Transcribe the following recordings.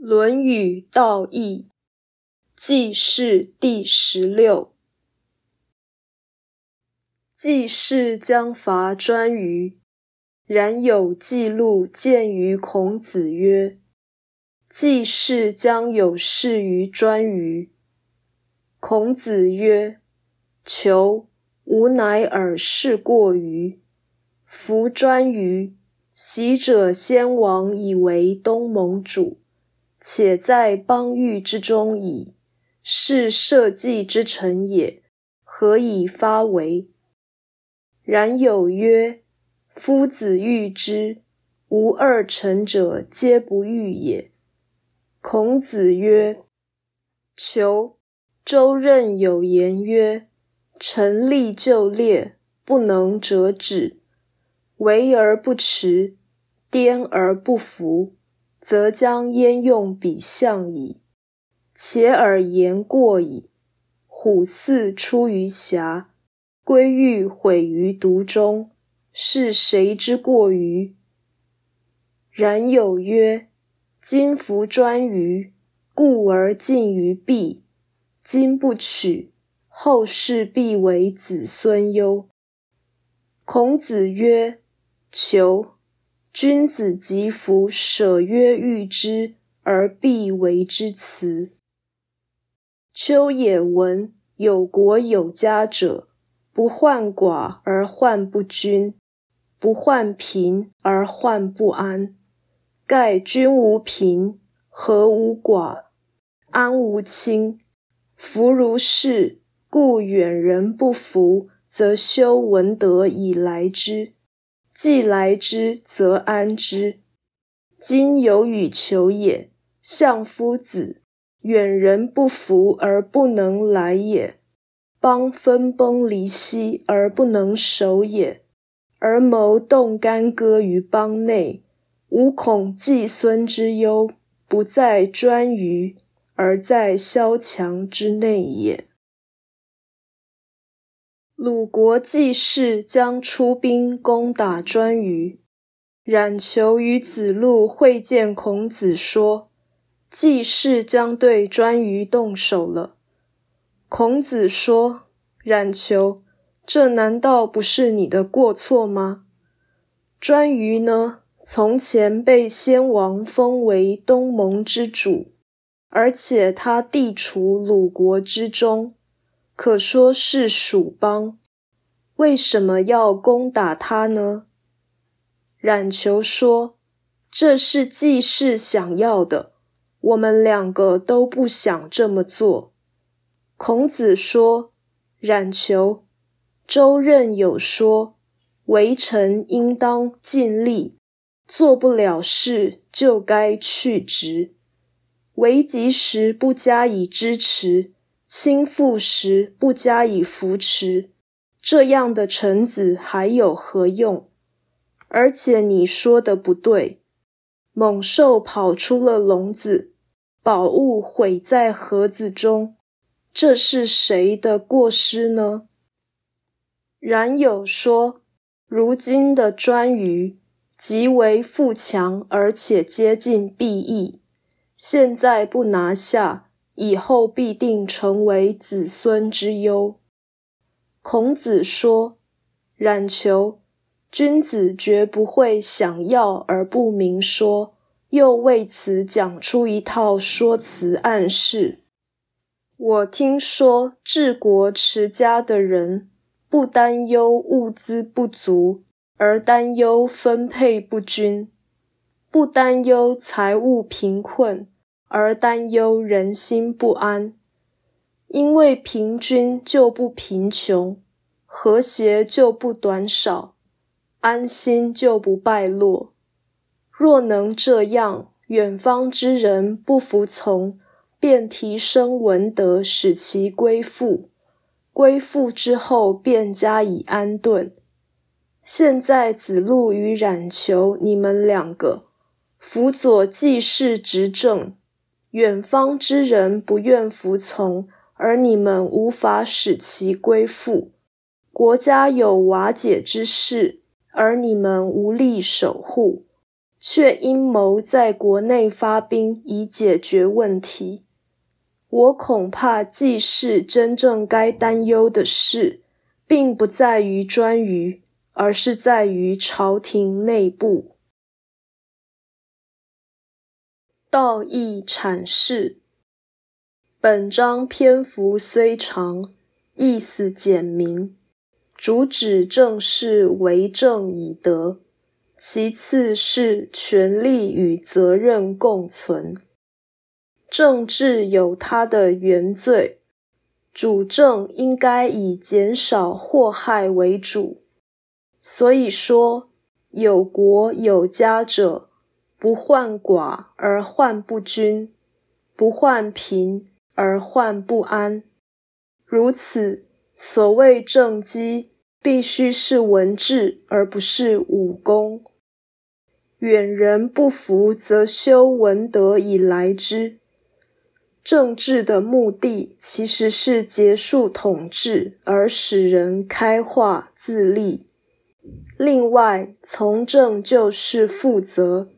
《论语·道义》记事第十六。季氏将伐颛臾，然有记录见于孔子曰：“季氏将有事于颛臾。”孔子曰：“求，吾乃尔事过于夫颛臾，习者先王以为东盟主。”且在邦域之中矣，是社稷之臣也，何以发为？然有曰：夫子欲之，无二臣者皆不欲也。孔子曰：求。周任有言曰：臣立就列，不能折止；为而不迟，颠而不服。则将焉用彼相矣？且尔言过矣。虎兕出于峡，归欲毁于毒中，是谁之过于？然有曰：今服专于，故而近于弊。今不取，后世必为子孙忧。孔子曰：求。君子疾服，舍曰欲之，而必为之辞。丘也闻有国有家者，不患寡而患不均，不患贫而患不安。盖君无贫，和无寡，安无倾。夫如是，故远人不服，则修文德以来之。既来之，则安之。今有与求也，相夫子，远人不服而不能来也；邦分崩离析而不能守也。而谋动干戈于邦内，吾恐季孙之忧不在颛臾，而在萧墙之内也。鲁国季氏将出兵攻打颛臾，冉求与子路会见孔子，说：“季氏将对颛臾动手了。”孔子说：“冉求，这难道不是你的过错吗？颛臾呢？从前被先王封为东盟之主，而且他地处鲁国之中。”可说是蜀邦，为什么要攻打他呢？冉求说：“这是季氏想要的，我们两个都不想这么做。”孔子说：“冉求，周任有说，为臣应当尽力，做不了事就该去职，危急时不加以支持。”倾覆时不加以扶持，这样的臣子还有何用？而且你说的不对，猛兽跑出了笼子，宝物毁在盒子中，这是谁的过失呢？然有说，如今的颛臾极为富强，而且接近必邑，现在不拿下。以后必定成为子孙之忧。孔子说：“冉求，君子绝不会想要而不明说，又为此讲出一套说辞暗示。我听说治国持家的人，不担忧物资不足，而担忧分配不均；不担忧财物贫困。”而担忧人心不安，因为平均就不贫穷，和谐就不短少，安心就不败落。若能这样，远方之人不服从，便提升文德，使其归附。归附之后，便加以安顿。现在子路与冉求，你们两个辅佐季氏执政。远方之人不愿服从，而你们无法使其归附；国家有瓦解之势，而你们无力守护，却阴谋在国内发兵以解决问题。我恐怕季氏真正该担忧的事，并不在于颛臾，而是在于朝廷内部。道义阐释。本章篇幅虽长，意思简明，主旨正是为政以德，其次是权力与责任共存。政治有它的原罪，主政应该以减少祸害为主。所以说，有国有家者，不患寡而患不均，不患贫而患不安。如此，所谓政绩，必须是文治，而不是武功。远人不服，则修文德以来之。政治的目的其实是结束统治，而使人开化自立。另外，从政就是负责，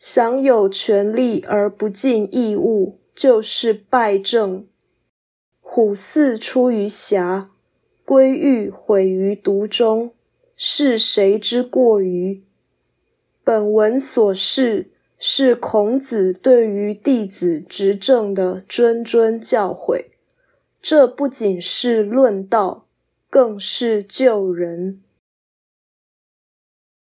享有权力而不尽义务，就是败政。虎兕出于匣，归玉毁于毒中，是谁之过于？本文所示。是孔子对于弟子执政的谆谆教诲，这不仅是论道，更是救人。